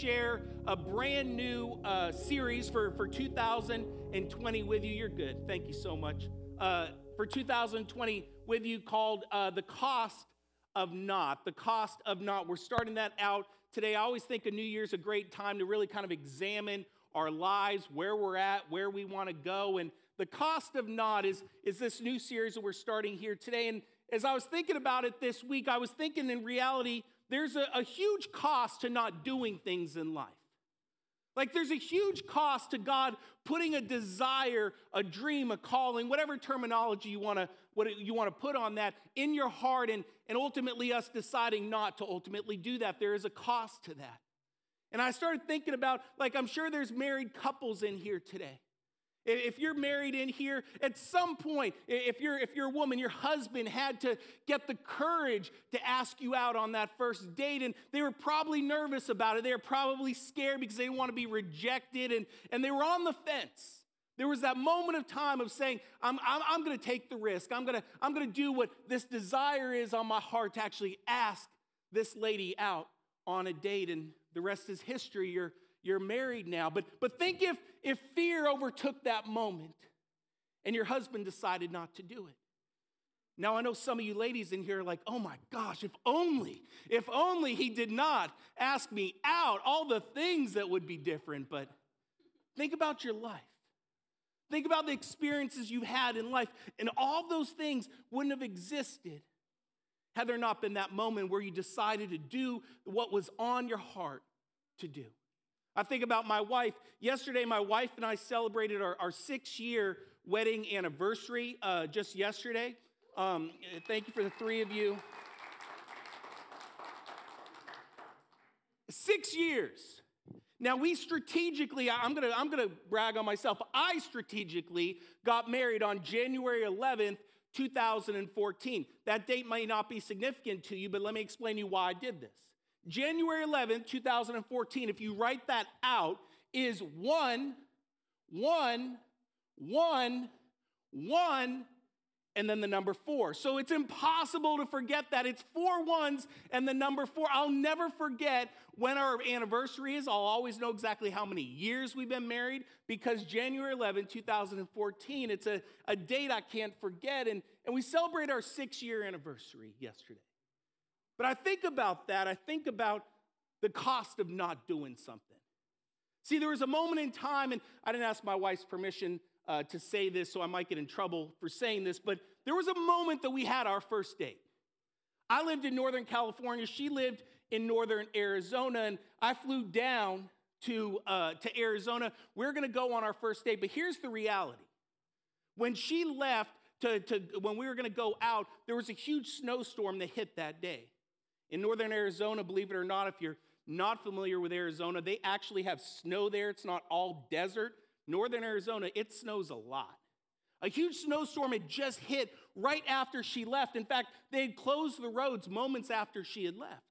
share a brand new uh, series for, for 2020 with you. You're good. Thank you so much. Uh, for 2020 with you called uh, The Cost of Not. The Cost of Not. We're starting that out today. I always think a New Year's a great time to really kind of examine our lives, where we're at, where we want to go. And The Cost of Not is, is this new series that we're starting here today. And as I was thinking about it this week, I was thinking in reality, there's a, a huge cost to not doing things in life. Like there's a huge cost to God putting a desire, a dream, a calling, whatever terminology you want to what you want to put on that in your heart and, and ultimately us deciding not to ultimately do that. There is a cost to that. And I started thinking about like I'm sure there's married couples in here today. If you're married in here, at some point, if you're, if you're a woman, your husband had to get the courage to ask you out on that first date, and they were probably nervous about it. They were probably scared because they didn't want to be rejected, and, and they were on the fence. There was that moment of time of saying, I'm, I'm, I'm going to take the risk. I'm going to I'm going to do what this desire is on my heart to actually ask this lady out on a date. And the rest is history. You're, you're married now. But, but think if, if fear overtook that moment and your husband decided not to do it. Now, I know some of you ladies in here are like, oh my gosh, if only, if only he did not ask me out, all the things that would be different. But think about your life. Think about the experiences you've had in life, and all those things wouldn't have existed had there not been that moment where you decided to do what was on your heart to do. I think about my wife. Yesterday, my wife and I celebrated our, our six year wedding anniversary uh, just yesterday. Um, thank you for the three of you. Six years. Now, we strategically, I'm gonna, I'm gonna brag on myself. I strategically got married on January 11th, 2014. That date may not be significant to you, but let me explain to you why I did this. January 11th, 2014, if you write that out, is one, one, one, one, and then the number four. So it's impossible to forget that. It's four ones and the number four. I'll never forget when our anniversary is. I'll always know exactly how many years we've been married because January 11, 2014, it's a, a date I can't forget. And, and we celebrate our six year anniversary yesterday. But I think about that, I think about the cost of not doing something. See, there was a moment in time, and I didn't ask my wife's permission uh, to say this, so I might get in trouble for saying this, but there was a moment that we had our first date. I lived in Northern California, she lived in Northern Arizona, and I flew down to, uh, to Arizona. We we're gonna go on our first date, but here's the reality. When she left, to, to, when we were gonna go out, there was a huge snowstorm that hit that day. In northern Arizona, believe it or not, if you're not familiar with Arizona, they actually have snow there. It's not all desert. Northern Arizona, it snows a lot. A huge snowstorm had just hit right after she left. In fact, they had closed the roads moments after she had left.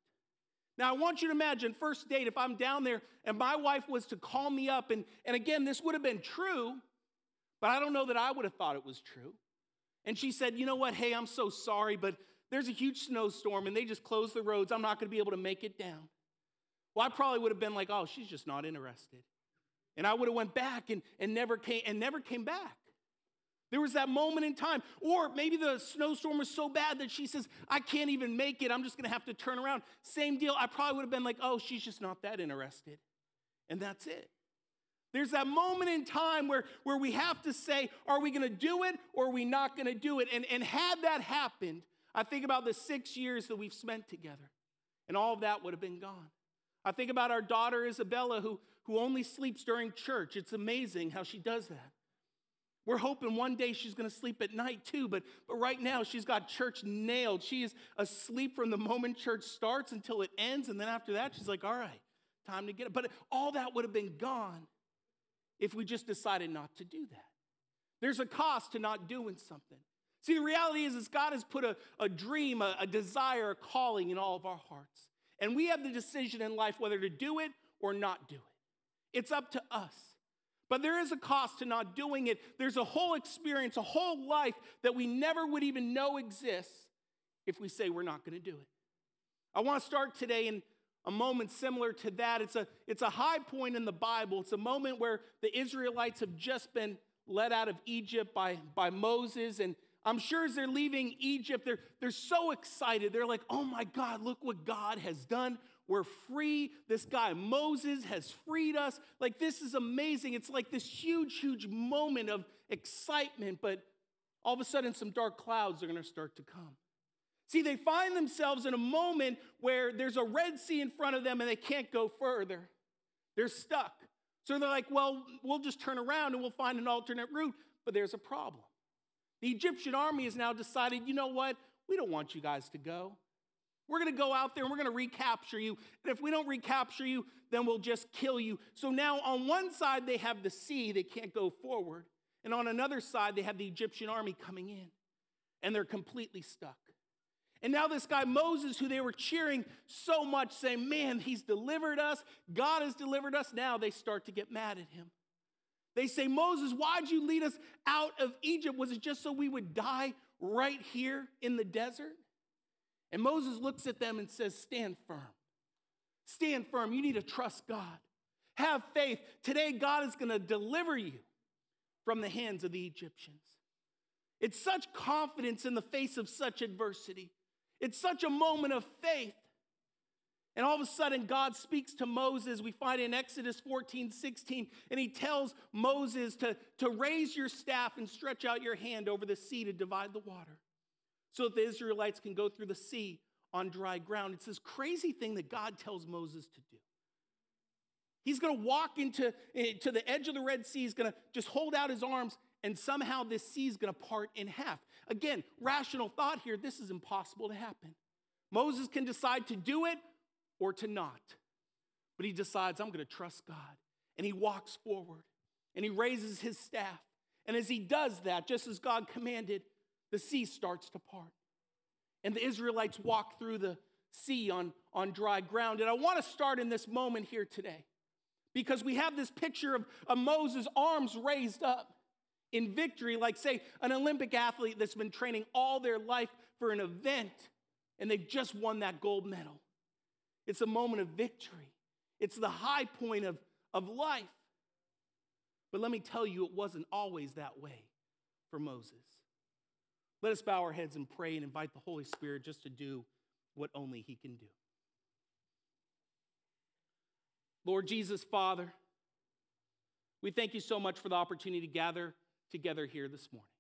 Now, I want you to imagine, first date, if I'm down there and my wife was to call me up, and, and again, this would have been true, but I don't know that I would have thought it was true. And she said, You know what? Hey, I'm so sorry, but there's a huge snowstorm and they just closed the roads. I'm not going to be able to make it down. Well, I probably would have been like, oh, she's just not interested. And I would have went back and, and never came and never came back. There was that moment in time. Or maybe the snowstorm was so bad that she says, I can't even make it. I'm just going to have to turn around. Same deal. I probably would have been like, oh, she's just not that interested. And that's it. There's that moment in time where, where we have to say, are we going to do it or are we not going to do it? And, and had that happened, I think about the six years that we've spent together, and all of that would have been gone. I think about our daughter Isabella, who, who only sleeps during church. It's amazing how she does that. We're hoping one day she's going to sleep at night too, but, but right now she's got church nailed. She is asleep from the moment church starts until it ends, and then after that, she's like, all right, time to get it. But all that would have been gone if we just decided not to do that. There's a cost to not doing something. See, the reality is, is God has put a, a dream, a, a desire, a calling in all of our hearts. And we have the decision in life whether to do it or not do it. It's up to us. But there is a cost to not doing it. There's a whole experience, a whole life that we never would even know exists if we say we're not going to do it. I want to start today, in a moment similar to that. It's a, it's a high point in the Bible. It's a moment where the Israelites have just been led out of Egypt by, by Moses. And I'm sure as they're leaving Egypt, they're, they're so excited. They're like, oh my God, look what God has done. We're free. This guy, Moses, has freed us. Like, this is amazing. It's like this huge, huge moment of excitement. But all of a sudden, some dark clouds are going to start to come. See, they find themselves in a moment where there's a Red Sea in front of them and they can't go further. They're stuck. So they're like, well, we'll just turn around and we'll find an alternate route. But there's a problem. The Egyptian army has now decided, you know what? We don't want you guys to go. We're going to go out there and we're going to recapture you. And if we don't recapture you, then we'll just kill you. So now on one side, they have the sea, they can't go forward. And on another side, they have the Egyptian army coming in, and they're completely stuck. And now, this guy Moses, who they were cheering so much, saying, Man, he's delivered us, God has delivered us. Now they start to get mad at him. They say, Moses, why'd you lead us out of Egypt? Was it just so we would die right here in the desert? And Moses looks at them and says, Stand firm. Stand firm. You need to trust God. Have faith. Today, God is going to deliver you from the hands of the Egyptians. It's such confidence in the face of such adversity. It's such a moment of faith. And all of a sudden, God speaks to Moses. We find in Exodus 14, 16, and he tells Moses to, to raise your staff and stretch out your hand over the sea to divide the water so that the Israelites can go through the sea on dry ground. It's this crazy thing that God tells Moses to do. He's going to walk into eh, to the edge of the Red Sea. He's going to just hold out his arms, and somehow this sea is going to part in half. Again, rational thought here this is impossible to happen. Moses can decide to do it or to not. But he decides, I'm going to trust God. And he walks forward and he raises his staff. And as he does that, just as God commanded, the sea starts to part. And the Israelites walk through the sea on, on dry ground. And I want to start in this moment here today because we have this picture of, of Moses' arms raised up in victory, like, say, an Olympic athlete that's been training all their life for an event and they've just won that gold medal. It's a moment of victory, it's the high point of, of life. But let me tell you, it wasn't always that way for Moses. Let us bow our heads and pray and invite the Holy Spirit just to do what only He can do. Lord Jesus, Father, we thank you so much for the opportunity to gather together here this morning.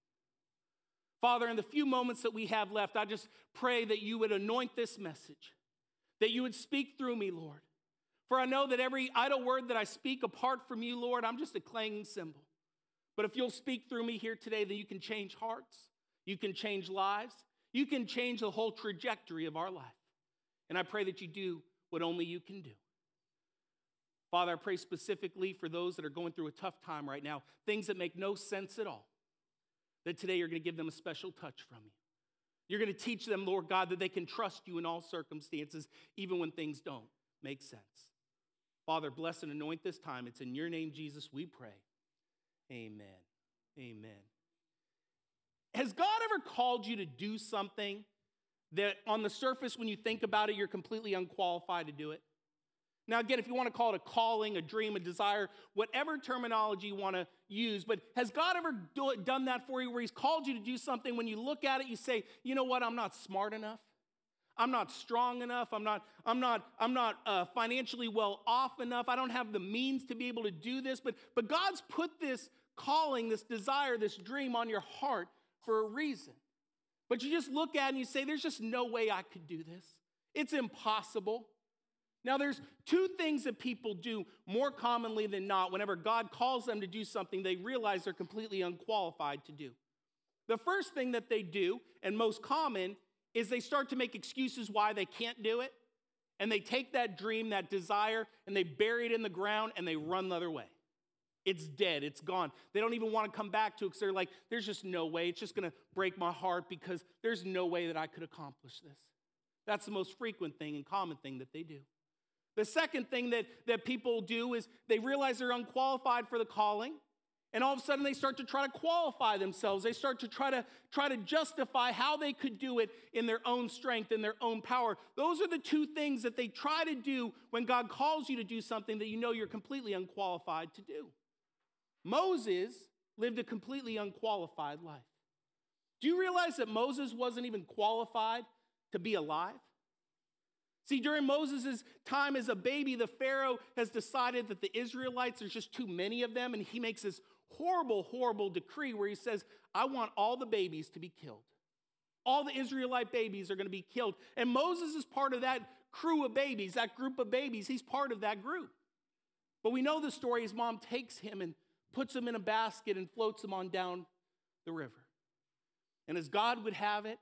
Father, in the few moments that we have left, I just pray that you would anoint this message, that you would speak through me, Lord. For I know that every idle word that I speak apart from you, Lord, I'm just a clanging cymbal. But if you'll speak through me here today, then you can change hearts. You can change lives. You can change the whole trajectory of our life. And I pray that you do what only you can do. Father, I pray specifically for those that are going through a tough time right now, things that make no sense at all, that today you're going to give them a special touch from you. You're going to teach them, Lord God, that they can trust you in all circumstances, even when things don't make sense. Father, bless and anoint this time. It's in your name, Jesus, we pray. Amen. Amen. Has God ever called you to do something that on the surface, when you think about it, you're completely unqualified to do it? Now, again, if you want to call it a calling, a dream, a desire, whatever terminology you want to use, but has God ever do, done that for you where He's called you to do something? When you look at it, you say, you know what, I'm not smart enough. I'm not strong enough. I'm not, I'm not, I'm not uh, financially well off enough. I don't have the means to be able to do this. But, but God's put this calling, this desire, this dream on your heart for a reason. But you just look at it and you say, there's just no way I could do this. It's impossible. Now, there's two things that people do more commonly than not. Whenever God calls them to do something, they realize they're completely unqualified to do. The first thing that they do, and most common, is they start to make excuses why they can't do it. And they take that dream, that desire, and they bury it in the ground and they run the other way. It's dead, it's gone. They don't even want to come back to it because they're like, there's just no way. It's just going to break my heart because there's no way that I could accomplish this. That's the most frequent thing and common thing that they do. The second thing that, that people do is they realize they're unqualified for the calling And all of a sudden they start to try to qualify themselves. They start to try to try to justify how they could do it in their own strength, in their own power. Those are the two things that they try to do when God calls you to do something that you know you're completely unqualified to do. Moses lived a completely unqualified life. Do you realize that Moses wasn't even qualified to be alive? See, during Moses' time as a baby, the Pharaoh has decided that the Israelites, there's just too many of them, and he makes this horrible, horrible decree where he says, I want all the babies to be killed. All the Israelite babies are going to be killed. And Moses is part of that crew of babies, that group of babies. He's part of that group. But we know the story. His mom takes him and puts him in a basket and floats him on down the river. And as God would have it,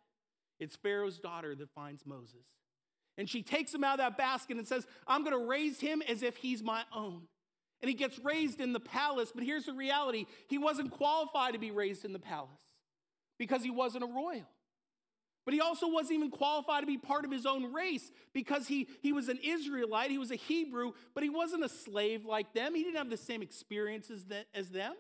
it's Pharaoh's daughter that finds Moses. And she takes him out of that basket and says, I'm going to raise him as if he's my own. And he gets raised in the palace. But here's the reality he wasn't qualified to be raised in the palace because he wasn't a royal. But he also wasn't even qualified to be part of his own race because he, he was an Israelite, he was a Hebrew, but he wasn't a slave like them. He didn't have the same experiences that, as them.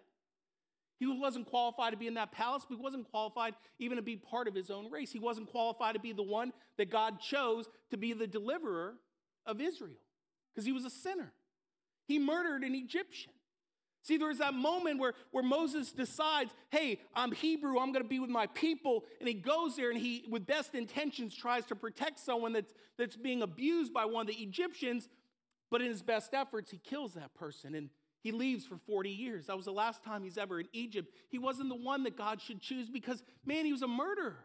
He wasn't qualified to be in that palace, but he wasn't qualified even to be part of his own race. He wasn't qualified to be the one that God chose to be the deliverer of Israel because he was a sinner. He murdered an Egyptian. See, there's that moment where, where Moses decides, hey, I'm Hebrew, I'm going to be with my people. And he goes there and he, with best intentions, tries to protect someone that's, that's being abused by one of the Egyptians. But in his best efforts, he kills that person and he leaves for 40 years. That was the last time he's ever in Egypt. He wasn't the one that God should choose because, man, he was a murderer.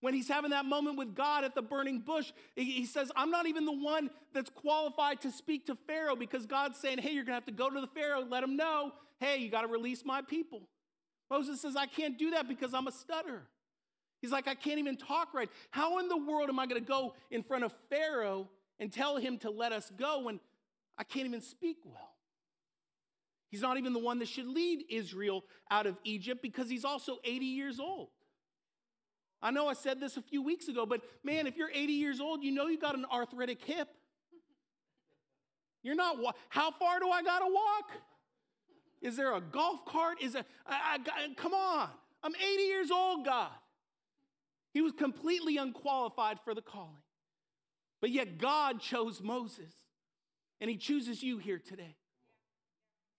When he's having that moment with God at the burning bush, he says, I'm not even the one that's qualified to speak to Pharaoh because God's saying, hey, you're going to have to go to the Pharaoh, let him know, hey, you got to release my people. Moses says, I can't do that because I'm a stutter. He's like, I can't even talk right. How in the world am I going to go in front of Pharaoh and tell him to let us go when I can't even speak well? He's not even the one that should lead Israel out of Egypt because he's also 80 years old. I know I said this a few weeks ago, but man, if you're 80 years old, you know you got an arthritic hip. You're not, how far do I got to walk? Is there a golf cart? Is it, come on. I'm 80 years old, God. He was completely unqualified for the calling. But yet God chose Moses, and he chooses you here today.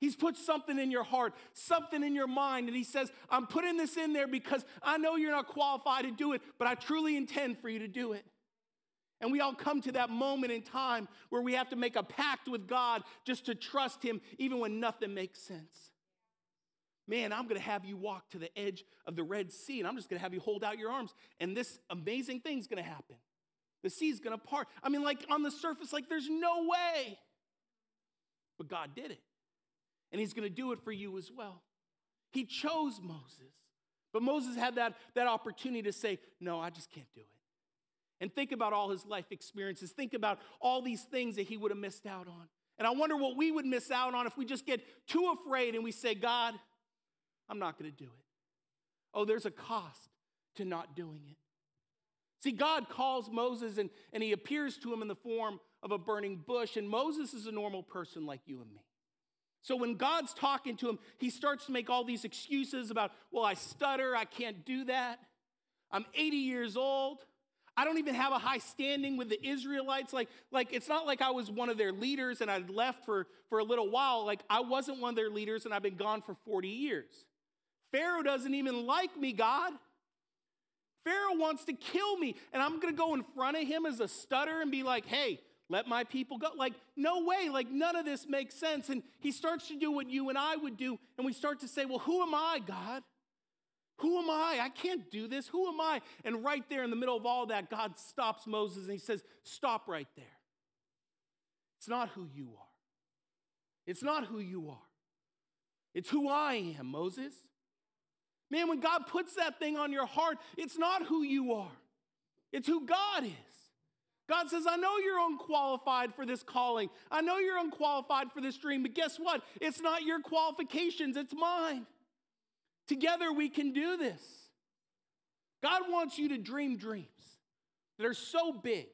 He's put something in your heart, something in your mind, and he says, I'm putting this in there because I know you're not qualified to do it, but I truly intend for you to do it. And we all come to that moment in time where we have to make a pact with God just to trust Him, even when nothing makes sense. Man, I'm gonna have you walk to the edge of the Red Sea, and I'm just gonna have you hold out your arms, and this amazing thing's gonna happen. The sea's gonna part. I mean, like on the surface, like there's no way. But God did it and he's going to do it for you as well. He chose Moses, but Moses had that, that opportunity to say, No, I just can't do it. And think about all his life experiences. Think about all these things that he would have missed out on. And I wonder what we would miss out on if we just get too afraid and we say, God, I'm not going to do it. Oh, there's a cost to not doing it. See, God calls Moses and, and he appears to him in the form of a burning bush, and Moses is a normal person like you and me. So when God's talking to him, he starts to make all these excuses about, well, I stutter, I can't do that. I'm 80 years old. I don't even have a high standing with the Israelites. Like, like it's not like I was one of their leaders and I'd left for, for a little while. Like I wasn't one of their leaders and I've been gone for 40 years. Pharaoh doesn't even like me, God. Pharaoh wants to kill me. And I'm gonna go in front of him as a stutter and be like, hey, let my people go. Like, no way, like, none of this makes sense. And he starts to do what you and I would do. And we start to say, well, who am I, God? Who am I? I can't do this. Who am I? And right there in the middle of all that, God stops Moses and he says, Stop right there. It's not who you are. It's not who you are. It's who I am, Moses. Man, when God puts that thing on your heart, it's not who you are, it's who God is. God says, I know you're unqualified for this calling. I know you're unqualified for this dream, but guess what? It's not your qualifications, it's mine. Together we can do this. God wants you to dream dreams that are so big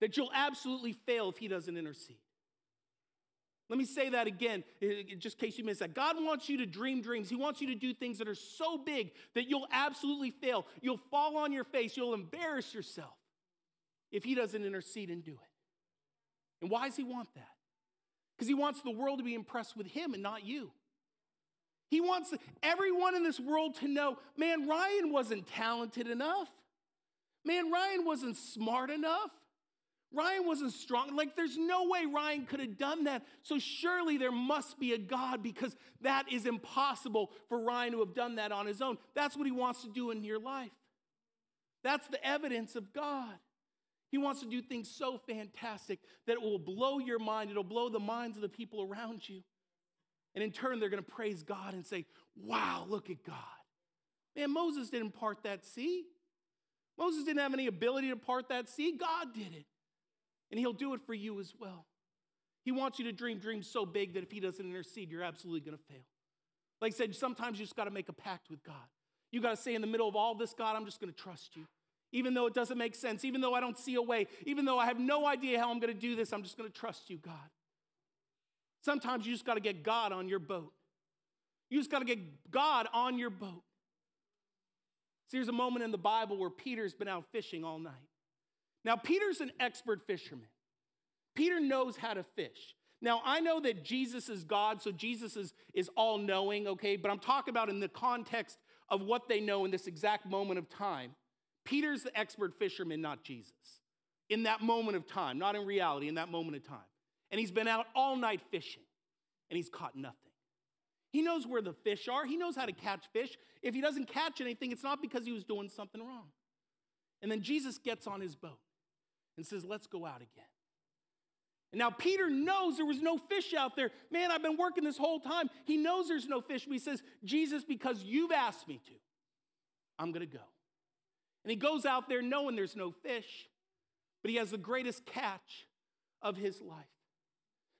that you'll absolutely fail if He doesn't intercede. Let me say that again, just in case you missed that. God wants you to dream dreams. He wants you to do things that are so big that you'll absolutely fail. You'll fall on your face. You'll embarrass yourself if He doesn't intercede and do it. And why does He want that? Because He wants the world to be impressed with Him and not you. He wants everyone in this world to know man, Ryan wasn't talented enough. Man, Ryan wasn't smart enough. Ryan wasn't strong. Like, there's no way Ryan could have done that. So, surely there must be a God because that is impossible for Ryan to have done that on his own. That's what he wants to do in your life. That's the evidence of God. He wants to do things so fantastic that it will blow your mind, it'll blow the minds of the people around you. And in turn, they're going to praise God and say, Wow, look at God. Man, Moses didn't part that sea. Moses didn't have any ability to part that sea. God did it and He'll do it for you as well. He wants you to dream dreams so big that if He doesn't intercede, you're absolutely going to fail. Like I said, sometimes you just got to make a pact with God. You got to say, in the middle of all this, God, I'm just going to trust you. Even though it doesn't make sense, even though I don't see a way, even though I have no idea how I'm going to do this, I'm just going to trust you, God. Sometimes you just got to get God on your boat. You just got to get God on your boat. See, there's a moment in the Bible where Peter's been out fishing all night. Now, Peter's an expert fisherman. Peter knows how to fish. Now, I know that Jesus is God, so Jesus is, is all knowing, okay? But I'm talking about in the context of what they know in this exact moment of time. Peter's the expert fisherman, not Jesus. In that moment of time, not in reality, in that moment of time. And he's been out all night fishing, and he's caught nothing. He knows where the fish are, he knows how to catch fish. If he doesn't catch anything, it's not because he was doing something wrong. And then Jesus gets on his boat and says, Let's go out again. And now Peter knows there was no fish out there. Man, I've been working this whole time. He knows there's no fish, but he says, Jesus, because you've asked me to, I'm going to go. And he goes out there knowing there's no fish, but he has the greatest catch of his life.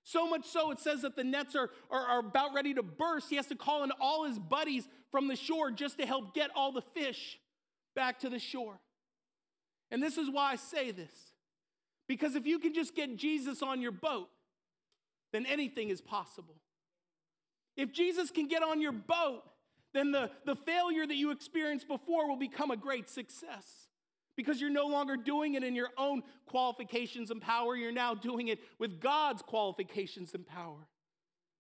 So much so, it says that the nets are, are, are, about ready to burst. He has to call in all his buddies from the shore just to help get all the fish back to the shore. And this is why I say this because if you can just get Jesus on your boat, then anything is possible. If Jesus can get on your boat, then the, the failure that you experienced before will become a great success because you're no longer doing it in your own qualifications and power. You're now doing it with God's qualifications and power.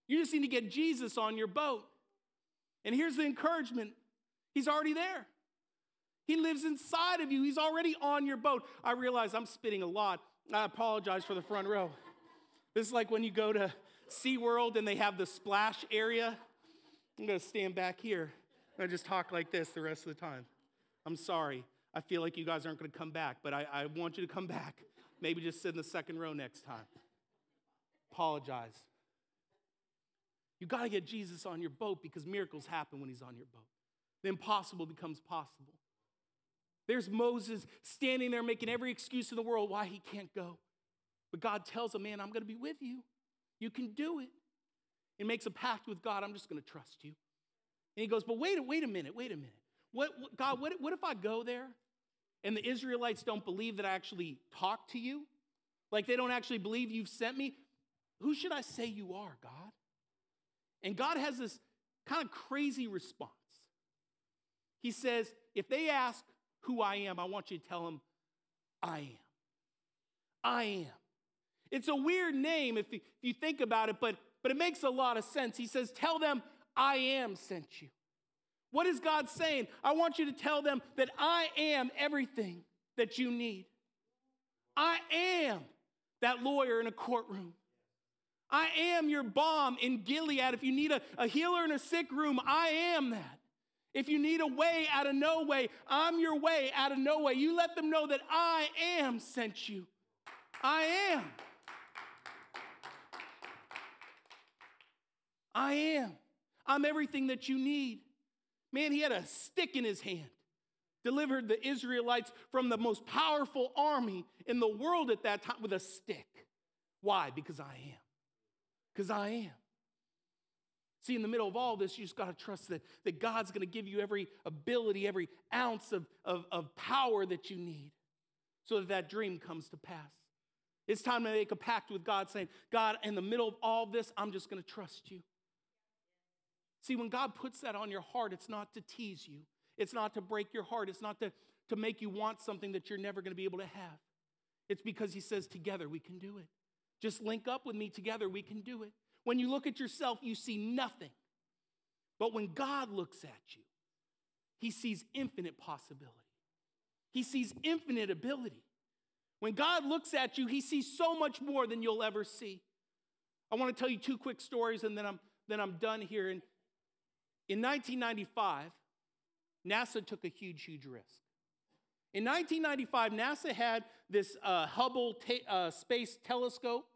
You just need to get Jesus on your boat. And here's the encouragement He's already there. He lives inside of you. He's already on your boat. I realize I'm spitting a lot. I apologize for the front row. This is like when you go to SeaWorld and they have the splash area. I'm going to stand back here and I just talk like this the rest of the time. I'm sorry. I feel like you guys aren't going to come back, but I, I want you to come back. Maybe just sit in the second row next time. Apologize. You got to get Jesus on your boat because miracles happen when he's on your boat. The impossible becomes possible. There's Moses standing there making every excuse in the world why he can't go. But God tells him, Man, I'm going to be with you. You can do it. He makes a pact with God. I'm just going to trust you. And he goes, But wait, wait a minute, wait a minute. What, what, God, what, what if I go there and the Israelites don't believe that I actually talked to you? Like they don't actually believe you've sent me? Who should I say you are, God? And God has this kind of crazy response. He says, If they ask, who I am, I want you to tell them, I am. I am. It's a weird name if you, if you think about it, but, but it makes a lot of sense. He says, Tell them, I am sent you. What is God saying? I want you to tell them that I am everything that you need. I am that lawyer in a courtroom. I am your balm in Gilead. If you need a, a healer in a sick room, I am that. If you need a way out of no way, I'm your way out of no way. You let them know that I am sent you. I am. I am. I'm everything that you need. Man, he had a stick in his hand, delivered the Israelites from the most powerful army in the world at that time with a stick. Why? Because I am. Because I am. See, in the middle of all this, you just got to trust that, that God's going to give you every ability, every ounce of, of, of power that you need so that that dream comes to pass. It's time to make a pact with God saying, God, in the middle of all this, I'm just going to trust you. See, when God puts that on your heart, it's not to tease you, it's not to break your heart, it's not to, to make you want something that you're never going to be able to have. It's because He says, together we can do it. Just link up with me together, we can do it. When you look at yourself, you see nothing. But when God looks at you, He sees infinite possibility, He sees infinite ability. When God looks at you, He sees so much more than you'll ever see. I want to tell you two quick stories and then I'm, then I'm done here. And in 1995, NASA took a huge, huge risk. In 1995, NASA had this uh, Hubble uh, Space Telescope.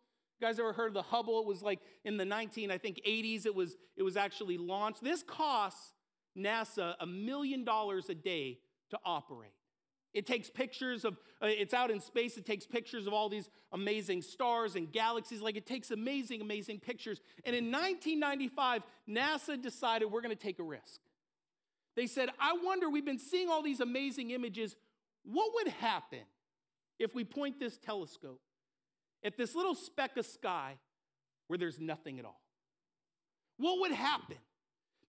You guys ever heard of the Hubble? It was like in the 19, I think 80s. It was it was actually launched. This costs NASA a million dollars a day to operate. It takes pictures of, uh, it's out in space, it takes pictures of all these amazing stars and galaxies. Like it takes amazing, amazing pictures. And in 1995, NASA decided we're gonna take a risk. They said, I wonder, we've been seeing all these amazing images. What would happen if we point this telescope at this little speck of sky where there's nothing at all? What would happen?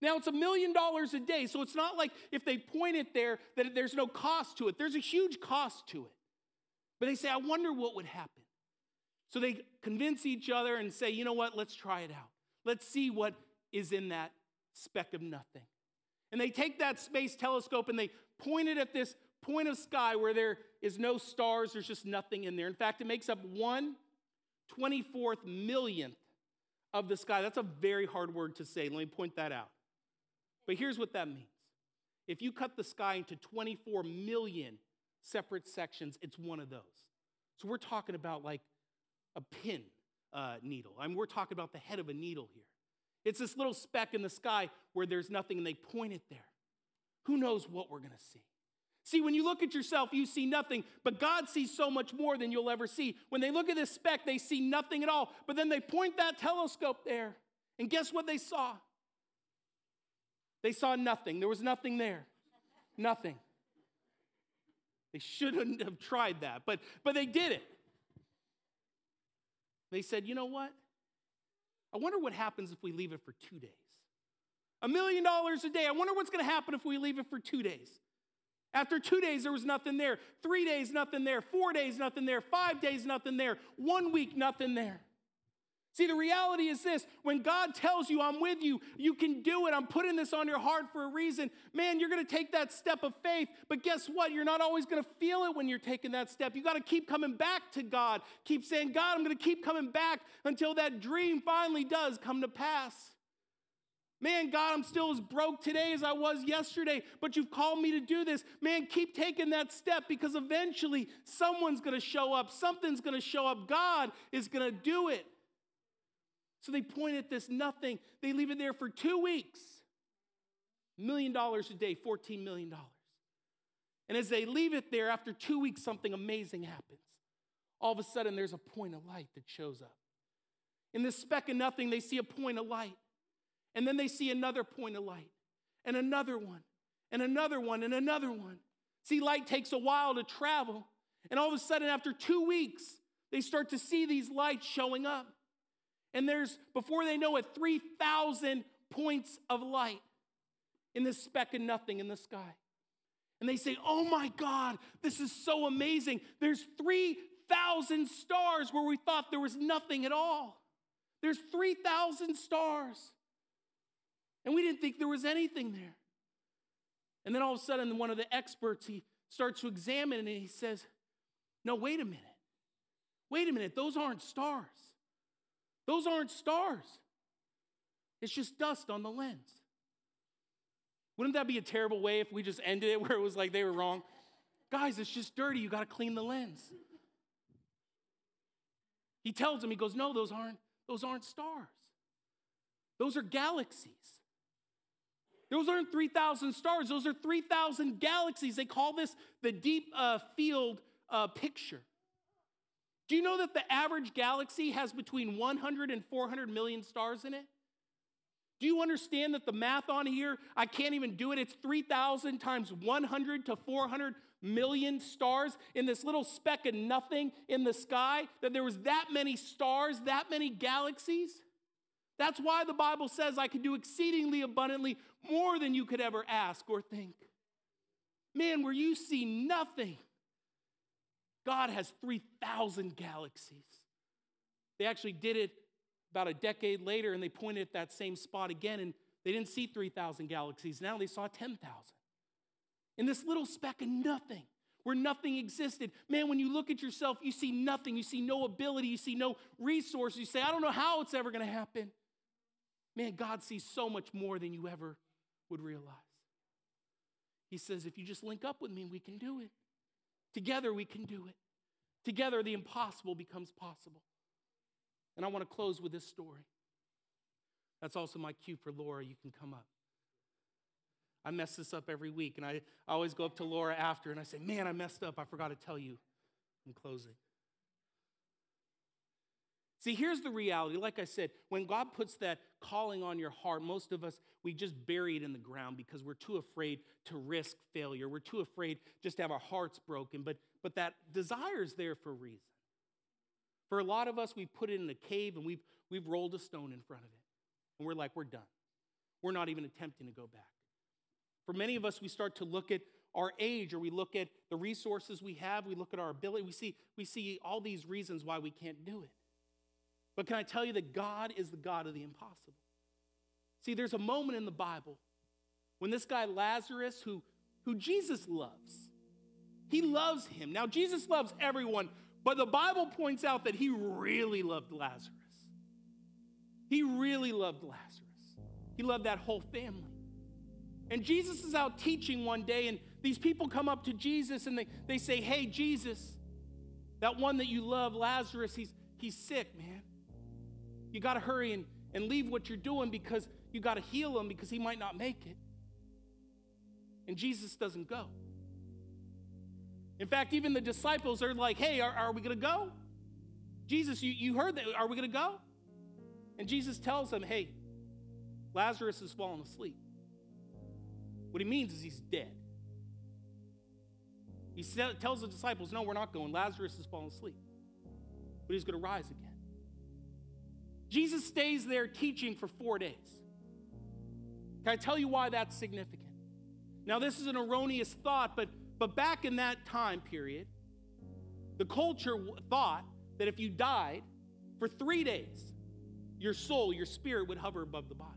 Now, it's a million dollars a day, so it's not like if they point it there that there's no cost to it. There's a huge cost to it. But they say, I wonder what would happen. So they convince each other and say, you know what, let's try it out. Let's see what is in that speck of nothing. And they take that space telescope and they point it at this point of sky where there is no stars, there's just nothing in there. In fact, it makes up one 24th millionth of the sky. That's a very hard word to say. Let me point that out. But here's what that means if you cut the sky into 24 million separate sections, it's one of those. So we're talking about like a pin uh, needle. I mean, we're talking about the head of a needle here. It's this little speck in the sky where there's nothing and they point it there. Who knows what we're going to see? See, when you look at yourself, you see nothing, but God sees so much more than you'll ever see. When they look at this speck, they see nothing at all, but then they point that telescope there, and guess what they saw? They saw nothing. There was nothing there. Nothing. They shouldn't have tried that, but, but they did it. They said, you know what? I wonder what happens if we leave it for two days. A million dollars a day. I wonder what's going to happen if we leave it for two days. After two days, there was nothing there. Three days, nothing there. Four days, nothing there. Five days, nothing there. One week, nothing there. See, the reality is this when God tells you, I'm with you, you can do it, I'm putting this on your heart for a reason, man, you're gonna take that step of faith. But guess what? You're not always gonna feel it when you're taking that step. You gotta keep coming back to God. Keep saying, God, I'm gonna keep coming back until that dream finally does come to pass. Man, God, I'm still as broke today as I was yesterday, but you've called me to do this. Man, keep taking that step because eventually someone's gonna show up, something's gonna show up. God is gonna do it. So they point at this nothing. They leave it there for two weeks. Million dollars a day, $14 million. And as they leave it there, after two weeks, something amazing happens. All of a sudden, there's a point of light that shows up. In this speck of nothing, they see a point of light. And then they see another point of light, and another one, and another one, and another one. See, light takes a while to travel. And all of a sudden, after two weeks, they start to see these lights showing up. And there's, before they know it, 3,000 points of light in this speck of nothing in the sky. And they say, Oh my God, this is so amazing. There's 3,000 stars where we thought there was nothing at all. There's 3,000 stars. And we didn't think there was anything there. And then all of a sudden, one of the experts, he starts to examine it and he says, No, wait a minute. Wait a minute, those aren't stars. Those aren't stars, it's just dust on the lens. Wouldn't that be a terrible way if we just ended it where it was like they were wrong? Guys, it's just dirty. You got to clean the lens. He tells him, he goes, No, those aren't, those aren't stars. Those are galaxies. Those aren't 3,000 stars, those are 3,000 galaxies. They call this the deep uh, field uh, picture. Do you know that the average galaxy has between 100 and 400 million stars in it? Do you understand that the math on here, I can't even do it. It's 3,000 times 100 to 400 million stars in this little speck of nothing in the sky, that there was that many stars, that many galaxies? That's why the Bible says I can do exceedingly abundantly more than you could ever ask or think. Man, where you see nothing, God has 3,000 galaxies. They actually did it about a decade later and they pointed at that same spot again and they didn't see 3,000 galaxies. Now they saw 10,000. In this little speck of nothing, where nothing existed. Man, when you look at yourself, you see nothing. You see no ability. You see no resource. You say, I don't know how it's ever going to happen. Man, God sees so much more than you ever would realize. He says, if you just link up with me, we can do it. Together, we can do it. Together, the impossible becomes possible. And I want to close with this story. That's also my cue for Laura. You can come up. I mess this up every week, and I, I always go up to Laura after and I say, Man, I messed up. I forgot to tell you. I'm closing. See, here's the reality. Like I said, when God puts that calling on your heart, most of us, we just bury it in the ground because we're too afraid to risk failure. We're too afraid just to have our hearts broken. But, but that desire is there for a reason. For a lot of us, we put it in a cave and we've, we've rolled a stone in front of it. And we're like, we're done. We're not even attempting to go back. For many of us, we start to look at our age or we look at the resources we have, we look at our ability, we see, we see all these reasons why we can't do it. But can I tell you that God is the God of the impossible? See, there's a moment in the Bible when this guy Lazarus, who, who Jesus loves, he loves him. Now, Jesus loves everyone, but the Bible points out that he really loved Lazarus. He really loved Lazarus. He loved that whole family. And Jesus is out teaching one day, and these people come up to Jesus and they, they say, Hey, Jesus, that one that you love, Lazarus, he's, he's sick, man. You got to hurry and, and leave what you're doing because you got to heal him because he might not make it. And Jesus doesn't go. In fact, even the disciples are like, Hey, are, are we going to go? Jesus, you, you heard that. Are we going to go? And Jesus tells them, Hey, Lazarus has fallen asleep. What he means is he's dead. He tells the disciples, No, we're not going. Lazarus has fallen asleep, but he's going to rise again. Jesus stays there teaching for four days. Can I tell you why that's significant? Now, this is an erroneous thought, but, but back in that time period, the culture thought that if you died for three days, your soul, your spirit would hover above the body.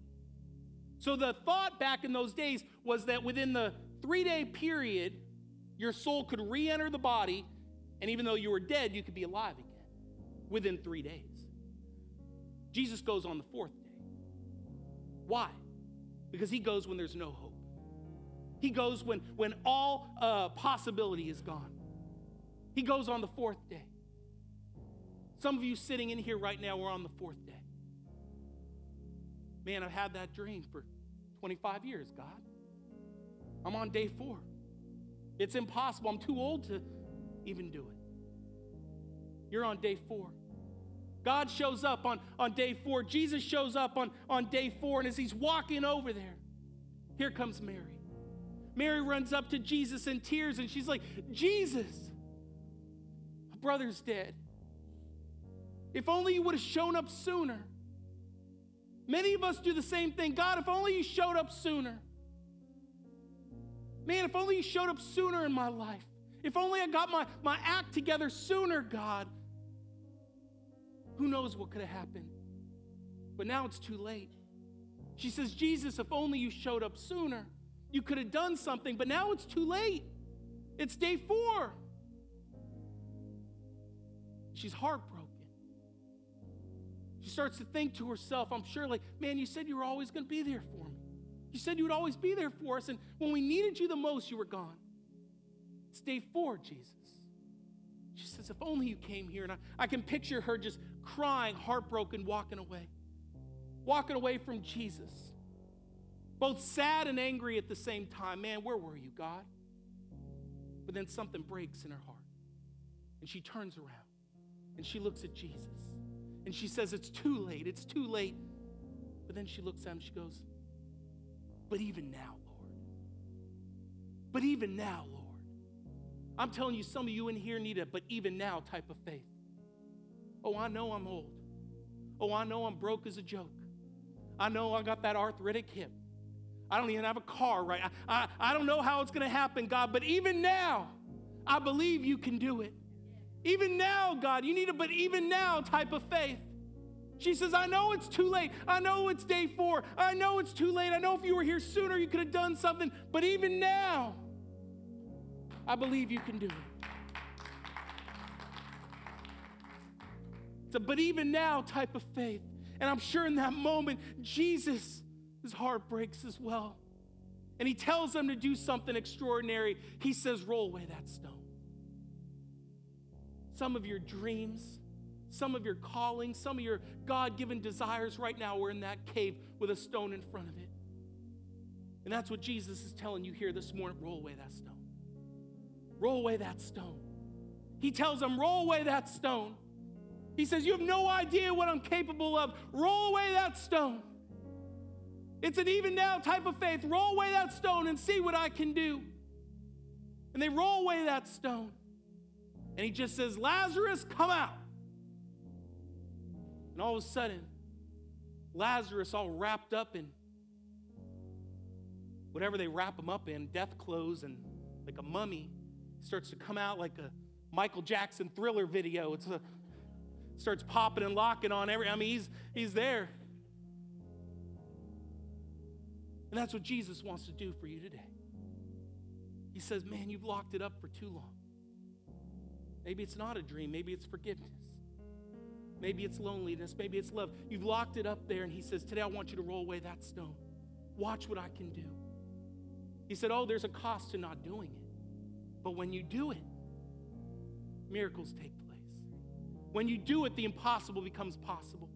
So the thought back in those days was that within the three day period, your soul could re enter the body, and even though you were dead, you could be alive again within three days. Jesus goes on the fourth day. Why? Because he goes when there's no hope. He goes when, when all uh, possibility is gone. He goes on the fourth day. Some of you sitting in here right now are on the fourth day. Man, I've had that dream for 25 years, God. I'm on day four. It's impossible. I'm too old to even do it. You're on day four. God shows up on, on day four. Jesus shows up on, on day four. And as he's walking over there, here comes Mary. Mary runs up to Jesus in tears and she's like, Jesus, my brother's dead. If only you would have shown up sooner. Many of us do the same thing. God, if only you showed up sooner. Man, if only you showed up sooner in my life. If only I got my, my act together sooner, God. Who knows what could have happened? But now it's too late. She says, Jesus, if only you showed up sooner, you could have done something, but now it's too late. It's day four. She's heartbroken. She starts to think to herself, I'm sure, like, man, you said you were always going to be there for me. You said you would always be there for us. And when we needed you the most, you were gone. It's day four, Jesus. She says, if only you came here. And I, I can picture her just crying, heartbroken, walking away, walking away from Jesus. Both sad and angry at the same time. Man, where were you, God? But then something breaks in her heart. And she turns around and she looks at Jesus. And she says, It's too late. It's too late. But then she looks at him she goes, But even now, Lord. But even now, Lord. I'm telling you, some of you in here need a but even now type of faith. Oh, I know I'm old. Oh, I know I'm broke as a joke. I know I got that arthritic hip. I don't even have a car, right? I, I, I don't know how it's going to happen, God, but even now, I believe you can do it. Even now, God, you need a but even now type of faith. She says, I know it's too late. I know it's day four. I know it's too late. I know if you were here sooner, you could have done something. But even now, I believe you can do it. It's a but even now type of faith. And I'm sure in that moment, Jesus, his heart breaks as well. And he tells them to do something extraordinary. He says, Roll away that stone. Some of your dreams, some of your calling, some of your God given desires right now are in that cave with a stone in front of it. And that's what Jesus is telling you here this morning roll away that stone. Roll away that stone. He tells them, Roll away that stone. He says, You have no idea what I'm capable of. Roll away that stone. It's an even now type of faith. Roll away that stone and see what I can do. And they roll away that stone. And he just says, Lazarus, come out. And all of a sudden, Lazarus, all wrapped up in whatever they wrap him up in, death clothes and like a mummy, starts to come out like a Michael Jackson thriller video. It's a starts popping and locking on every I mean he's he's there. And that's what Jesus wants to do for you today. He says, Man, you've locked it up for too long. Maybe it's not a dream, maybe it's forgiveness. Maybe it's loneliness, maybe it's love. You've locked it up there, and He says, Today I want you to roll away that stone. Watch what I can do. He said, Oh, there's a cost to not doing it. But when you do it, miracles take place. When you do it, the impossible becomes possible.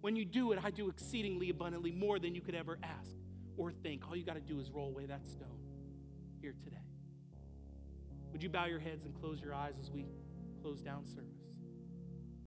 When you do it, I do exceedingly abundantly more than you could ever ask or think. All you got to do is roll away that stone here today. Would you bow your heads and close your eyes as we close down service?